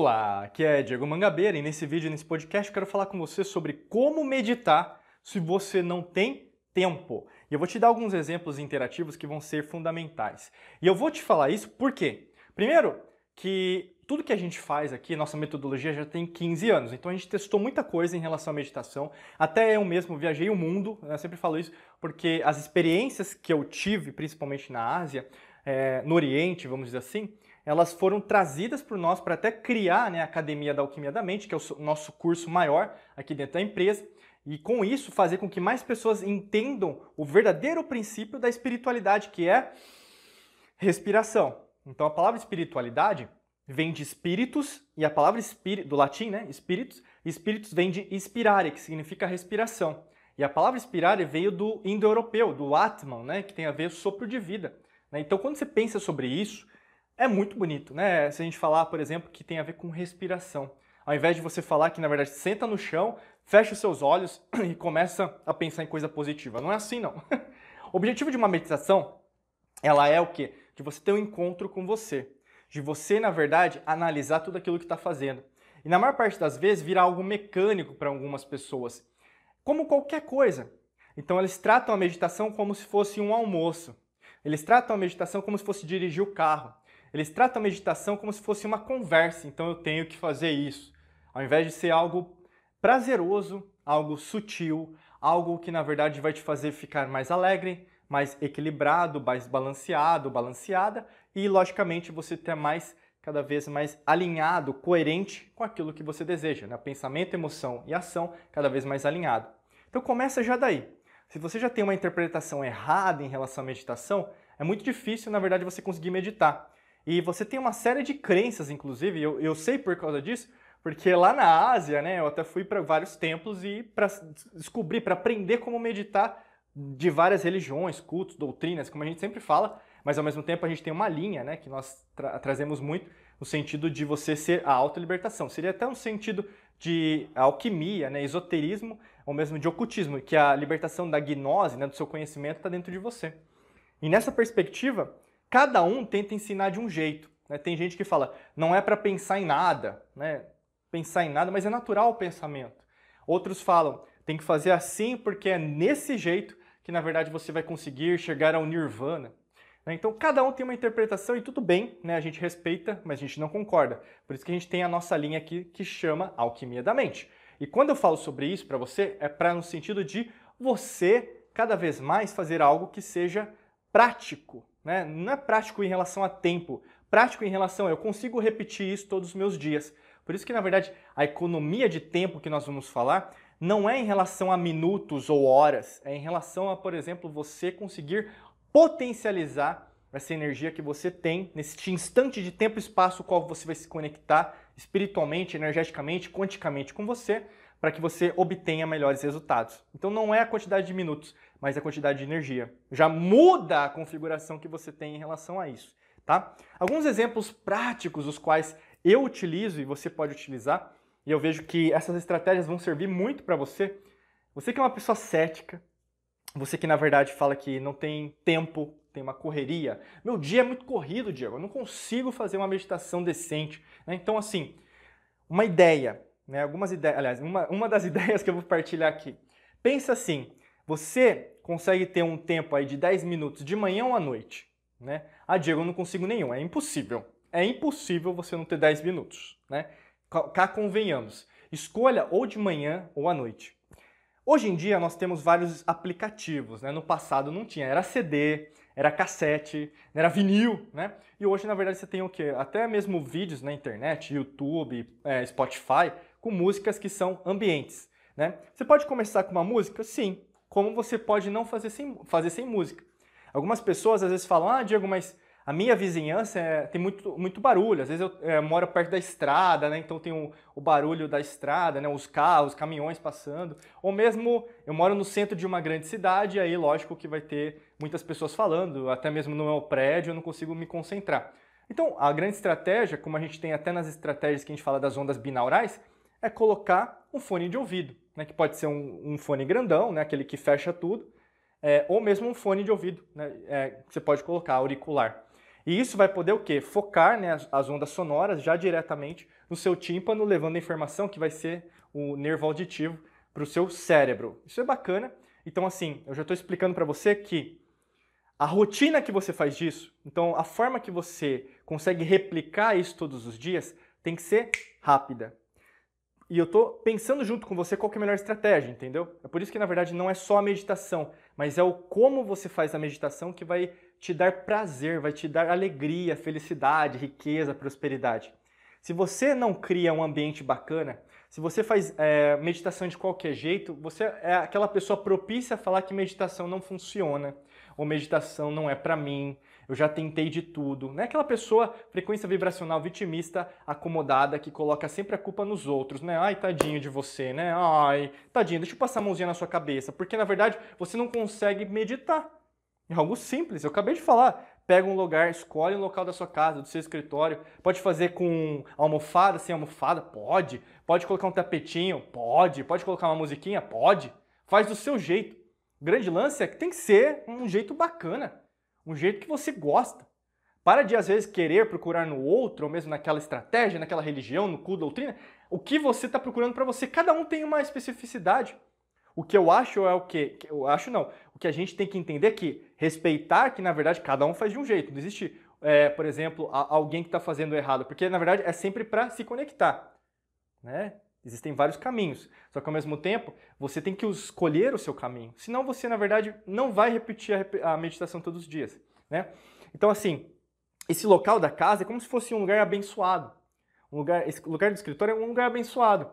Olá, aqui é Diego Mangabeira e nesse vídeo, nesse podcast, eu quero falar com você sobre como meditar se você não tem tempo. E eu vou te dar alguns exemplos interativos que vão ser fundamentais. E eu vou te falar isso porque, primeiro, que tudo que a gente faz aqui, nossa metodologia já tem 15 anos, então a gente testou muita coisa em relação à meditação. Até eu mesmo viajei o mundo, eu sempre falo isso, porque as experiências que eu tive, principalmente na Ásia, é, no Oriente, vamos dizer assim, elas foram trazidas por nós para até criar né, a Academia da Alquimia da Mente, que é o nosso curso maior aqui dentro da empresa, e com isso fazer com que mais pessoas entendam o verdadeiro princípio da espiritualidade, que é respiração. Então a palavra espiritualidade vem de espíritos, e a palavra espírito, do latim, né, espíritos, espíritos vem de inspirare, que significa respiração. E a palavra inspirare veio do indo-europeu, do Atman, né, que tem a ver com sopro de vida. Né? Então quando você pensa sobre isso, é muito bonito, né? Se a gente falar, por exemplo, que tem a ver com respiração. Ao invés de você falar que, na verdade, senta no chão, fecha os seus olhos e começa a pensar em coisa positiva. Não é assim, não. o objetivo de uma meditação, ela é o quê? De você ter um encontro com você. De você, na verdade, analisar tudo aquilo que está fazendo. E na maior parte das vezes vira algo mecânico para algumas pessoas. Como qualquer coisa. Então eles tratam a meditação como se fosse um almoço. Eles tratam a meditação como se fosse dirigir o carro. Eles tratam a meditação como se fosse uma conversa, então eu tenho que fazer isso. Ao invés de ser algo prazeroso, algo sutil, algo que na verdade vai te fazer ficar mais alegre, mais equilibrado, mais balanceado, balanceada e logicamente você ter mais cada vez mais alinhado, coerente com aquilo que você deseja, né? Pensamento, emoção e ação cada vez mais alinhado. Então começa já daí. Se você já tem uma interpretação errada em relação à meditação, é muito difícil, na verdade, você conseguir meditar. E você tem uma série de crenças, inclusive, eu, eu sei por causa disso, porque lá na Ásia, né, eu até fui para vários templos e para descobrir, para aprender como meditar de várias religiões, cultos, doutrinas, como a gente sempre fala, mas ao mesmo tempo a gente tem uma linha, né, que nós tra trazemos muito no sentido de você ser a autolibertação. Seria até um sentido de alquimia, né, esoterismo, ou mesmo de ocultismo, que a libertação da gnose, né, do seu conhecimento está dentro de você. E nessa perspectiva, cada um tenta ensinar de um jeito. Né? Tem gente que fala, não é para pensar em nada, né? pensar em nada, mas é natural o pensamento. Outros falam, tem que fazer assim porque é nesse jeito que na verdade você vai conseguir chegar ao nirvana. Né? Então cada um tem uma interpretação e tudo bem, né? a gente respeita, mas a gente não concorda. Por isso que a gente tem a nossa linha aqui que chama alquimia da mente. E quando eu falo sobre isso para você, é para no sentido de você cada vez mais fazer algo que seja prático, né? Não é prático em relação a tempo, prático em relação a eu consigo repetir isso todos os meus dias. Por isso que, na verdade, a economia de tempo que nós vamos falar não é em relação a minutos ou horas, é em relação a, por exemplo, você conseguir potencializar essa energia que você tem nesse instante de tempo e espaço qual você vai se conectar espiritualmente, energeticamente, quanticamente com você, para que você obtenha melhores resultados. Então não é a quantidade de minutos, mas a quantidade de energia. Já muda a configuração que você tem em relação a isso, tá? Alguns exemplos práticos os quais eu utilizo e você pode utilizar, e eu vejo que essas estratégias vão servir muito para você. Você que é uma pessoa cética, você que na verdade fala que não tem tempo, tem uma correria. Meu dia é muito corrido, Diego, eu não consigo fazer uma meditação decente. Né? Então, assim, uma ideia né, algumas ideias, aliás, uma, uma das ideias que eu vou partilhar aqui. Pensa assim, você consegue ter um tempo aí de 10 minutos de manhã ou à noite, né? Ah, Diego, eu não consigo nenhum, é impossível. É impossível você não ter 10 minutos, né? Cá convenhamos. Escolha ou de manhã ou à noite. Hoje em dia nós temos vários aplicativos, né? No passado não tinha, era CD, era cassete, era vinil, né? E hoje na verdade você tem o quê? Até mesmo vídeos na internet, YouTube, é, Spotify, com músicas que são ambientes. Né? Você pode começar com uma música? Sim. Como você pode não fazer sem, fazer sem música? Algumas pessoas às vezes falam, ah, Diego, mas a minha vizinhança é, tem muito, muito barulho. Às vezes eu é, moro perto da estrada, né? então tem o, o, barulho da estrada, né? os carros, os caminhões passando. Ou mesmo eu moro no centro de uma grande cidade, aí lógico que vai ter muitas pessoas falando, até mesmo no meu prédio eu não consigo me concentrar. Então, a grande estratégia, como a gente tem até nas estratégias que a gente fala das ondas binaurais, é colocar um fone de ouvido, né, que pode ser um, um fone grandão, né, aquele que fecha tudo, é, ou mesmo um fone de ouvido, né, é, que você pode colocar auricular. E isso vai poder o quê? Focar né, as, as ondas sonoras já diretamente no seu tímpano, levando a informação que vai ser o nervo auditivo para o seu cérebro. Isso é bacana. Então, assim, eu já estou explicando para você que a rotina que você faz disso, então a forma que você consegue replicar isso todos os dias, tem que ser rápida. E eu estou pensando junto com você qual é a melhor estratégia, entendeu? É por isso que na verdade não é só a meditação, mas é o como você faz a meditação que vai te dar prazer, vai te dar alegria, felicidade, riqueza, prosperidade. Se você não cria um ambiente bacana, se você faz é, meditação de qualquer jeito, você é aquela pessoa propícia a falar que meditação não funciona, ou meditação não é para mim, eu já tentei de tudo. Não é aquela pessoa, frequência vibracional vitimista, acomodada, que coloca sempre a culpa nos outros, né? Ai, tadinho de você, né? Ai, tadinho, deixa eu passar a mãozinha na sua cabeça. Porque, na verdade, você não consegue meditar. É algo simples, eu acabei de falar. Pega um lugar, escolhe um local da sua casa, do seu escritório. Pode fazer com almofada, sem almofada? Pode. Pode colocar um tapetinho? Pode. Pode colocar uma musiquinha? Pode. Faz do seu jeito. O grande lance é que tem que ser um jeito bacana um jeito que você gosta. Para de, às vezes, querer procurar no outro, ou mesmo naquela estratégia, naquela religião, no culto, doutrina, o que você está procurando para você. Cada um tem uma especificidade. O que eu acho é o que. Eu acho não. O que a gente tem que entender é que respeitar que, na verdade, cada um faz de um jeito. Não existe, é, por exemplo, alguém que está fazendo errado, porque, na verdade, é sempre para se conectar. Né? Existem vários caminhos. Só que ao mesmo tempo, você tem que escolher o seu caminho. Senão você, na verdade, não vai repetir a meditação todos os dias. Né? Então, assim, esse local da casa é como se fosse um lugar abençoado. Um lugar, esse lugar do escritório é um lugar abençoado.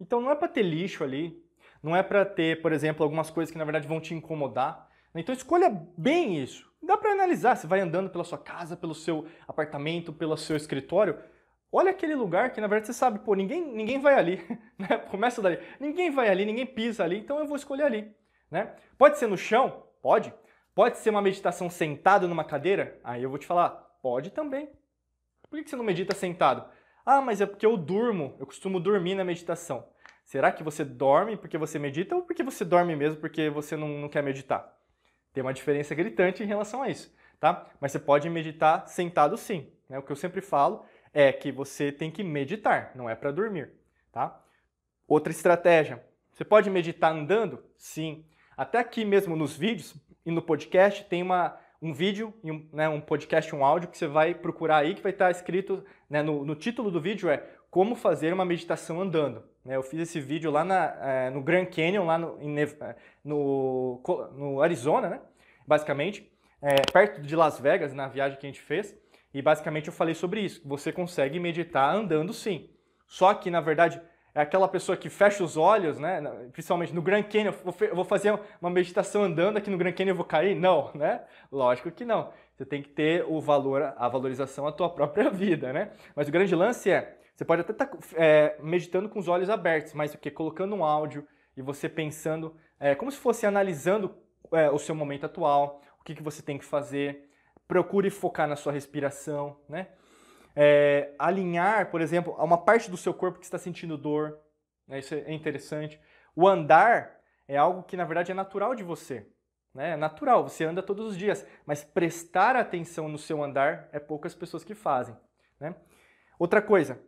Então não é para ter lixo ali, não é para ter, por exemplo, algumas coisas que na verdade vão te incomodar. Então escolha bem isso. Dá para analisar, você vai andando pela sua casa, pelo seu apartamento, pelo seu escritório, Olha aquele lugar que na verdade você sabe, pô, ninguém, ninguém vai ali, né? Começa dali. Ninguém vai ali, ninguém pisa ali, então eu vou escolher ali, né? Pode ser no chão? Pode. Pode ser uma meditação sentado numa cadeira? Aí eu vou te falar, pode também. Por que você não medita sentado? Ah, mas é porque eu durmo, eu costumo dormir na meditação. Será que você dorme porque você medita ou porque você dorme mesmo porque você não, não quer meditar? Tem uma diferença gritante em relação a isso, tá? Mas você pode meditar sentado sim. Né? O que eu sempre falo é que você tem que meditar, não é para dormir, tá? Outra estratégia, você pode meditar andando? Sim. Até aqui mesmo nos vídeos e no podcast tem uma, um vídeo, um, né, um podcast, um áudio que você vai procurar aí que vai estar escrito né, no, no, título do vídeo é como fazer uma meditação andando. Né, eu fiz esse vídeo lá na, é, no Grand Canyon, lá no, é, no, no Arizona, né? Basicamente, é, perto de Las Vegas, na viagem que a gente fez. E basicamente eu falei sobre isso, você consegue meditar andando sim. Só que, na verdade, é aquela pessoa que fecha os olhos, né? Principalmente no Grand Canyon, eu vou fazer uma meditação andando aqui no Grand Canyon eu vou cair? Não, né? Lógico que não. Você tem que ter o valor, a valorização à tua própria vida, né? Mas o grande lance é, você pode até estar tá, é, meditando com os olhos abertos, mas o que? Colocando um áudio e você pensando, é, como se fosse analisando é, o seu momento atual, o que, que você tem que fazer, procure focar na sua respiração, né? É, alinhar, por exemplo, a uma parte do seu corpo que está sentindo dor, né? isso é interessante. O andar é algo que na verdade é natural de você, né? É natural, você anda todos os dias, mas prestar atenção no seu andar é poucas pessoas que fazem, né? Outra coisa,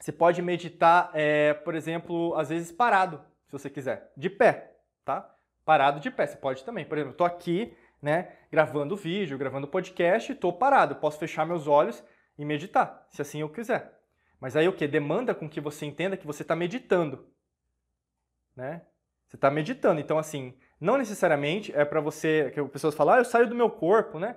você pode meditar, é, por exemplo, às vezes parado, se você quiser, de pé, tá? Parado de pé, você pode também. Por exemplo, estou aqui, né, gravando vídeo, gravando podcast, estou parado, posso fechar meus olhos e meditar, se assim eu quiser. Mas aí o que? Demanda com que você entenda que você está meditando. Né? Você está meditando. Então, assim, não necessariamente é para você. que pessoas falam, ah, eu saio do meu corpo, né?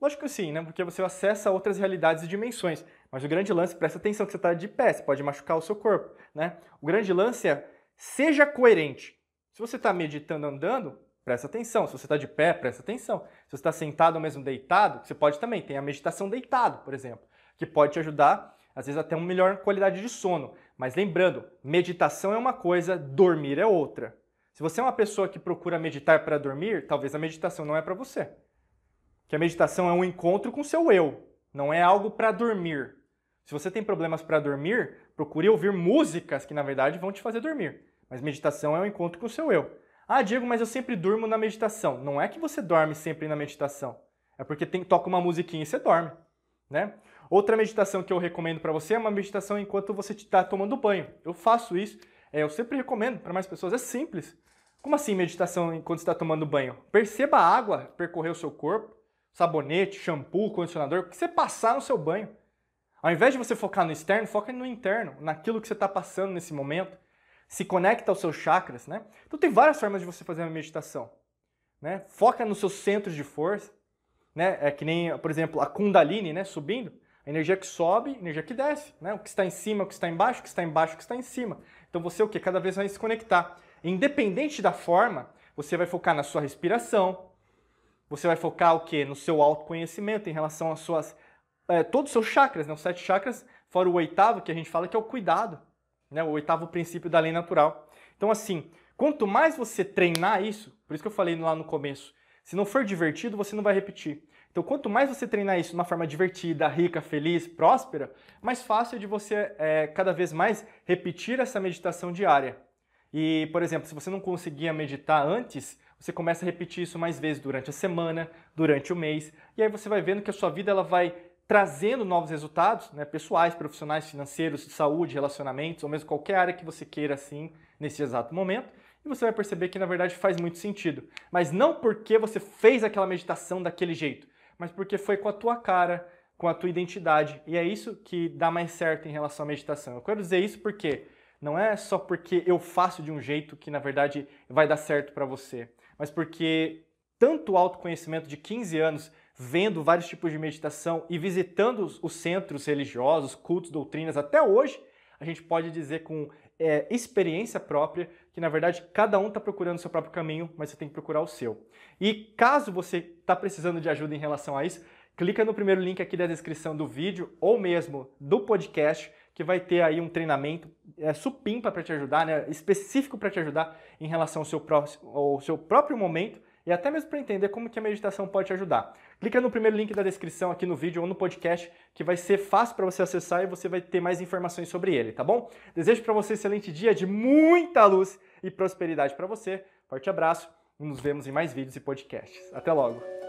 Lógico que sim, né? Porque você acessa outras realidades e dimensões. Mas o grande lance, presta atenção que você está de pé, você pode machucar o seu corpo, né? O grande lance é, seja coerente. Se você está meditando andando, presta atenção. Se você está de pé, presta atenção. Se você está sentado ou mesmo deitado, você pode também. Tem a meditação deitado, por exemplo, que pode te ajudar, às vezes, até uma melhor qualidade de sono. Mas lembrando, meditação é uma coisa, dormir é outra. Se você é uma pessoa que procura meditar para dormir, talvez a meditação não é para você. Que a meditação é um encontro com o seu eu, não é algo para dormir. Se você tem problemas para dormir, procure ouvir músicas que na verdade vão te fazer dormir. Mas meditação é um encontro com o seu eu. Ah, Diego, mas eu sempre durmo na meditação. Não é que você dorme sempre na meditação. É porque tem, toca uma musiquinha e você dorme. né? Outra meditação que eu recomendo para você é uma meditação enquanto você está tomando banho. Eu faço isso, é, eu sempre recomendo para mais pessoas, é simples. Como assim meditação enquanto está tomando banho? Perceba a água percorrer o seu corpo, sabonete, shampoo, condicionador, o que você passar no seu banho. Ao invés de você focar no externo, foca no interno, naquilo que você está passando nesse momento. Se conecta aos seus chakras, né? Então tem várias formas de você fazer uma meditação. Né? Foca nos seus centros de força, né? É que nem, por exemplo, a Kundalini, né? Subindo, a energia que sobe, a energia que desce, né? O que está em cima, o que está embaixo, o que está embaixo, o que está em cima. Então você o que? Cada vez vai se conectar. Independente da forma, você vai focar na sua respiração, você vai focar o que? No seu autoconhecimento em relação às suas. É, todos os seus chakras, né? Os sete chakras, fora o oitavo, que a gente fala que é o cuidado, né? O oitavo princípio da lei natural. Então, assim, quanto mais você treinar isso, por isso que eu falei lá no começo, se não for divertido, você não vai repetir. Então, quanto mais você treinar isso de uma forma divertida, rica, feliz, próspera, mais fácil é de você é, cada vez mais repetir essa meditação diária. E, por exemplo, se você não conseguia meditar antes, você começa a repetir isso mais vezes durante a semana, durante o mês, e aí você vai vendo que a sua vida ela vai trazendo novos resultados, né, pessoais, profissionais, financeiros, de saúde, relacionamentos, ou mesmo qualquer área que você queira assim nesse exato momento, e você vai perceber que na verdade faz muito sentido. Mas não porque você fez aquela meditação daquele jeito, mas porque foi com a tua cara, com a tua identidade, e é isso que dá mais certo em relação à meditação. Eu quero dizer isso porque não é só porque eu faço de um jeito que na verdade vai dar certo para você, mas porque tanto autoconhecimento de 15 anos vendo vários tipos de meditação e visitando os centros religiosos, cultos, doutrinas até hoje, a gente pode dizer com é, experiência própria que na verdade cada um está procurando o seu próprio caminho, mas você tem que procurar o seu. E caso você está precisando de ajuda em relação a isso, clica no primeiro link aqui da descrição do vídeo ou mesmo do podcast que vai ter aí um treinamento é, supimpa para te ajudar, né, específico para te ajudar em relação ao seu, próximo, ao seu próprio momento e até mesmo para entender como que a meditação pode te ajudar. Clica no primeiro link da descrição aqui no vídeo ou no podcast, que vai ser fácil para você acessar e você vai ter mais informações sobre ele, tá bom? Desejo para você um excelente dia de muita luz e prosperidade para você. Forte abraço e nos vemos em mais vídeos e podcasts. Até logo!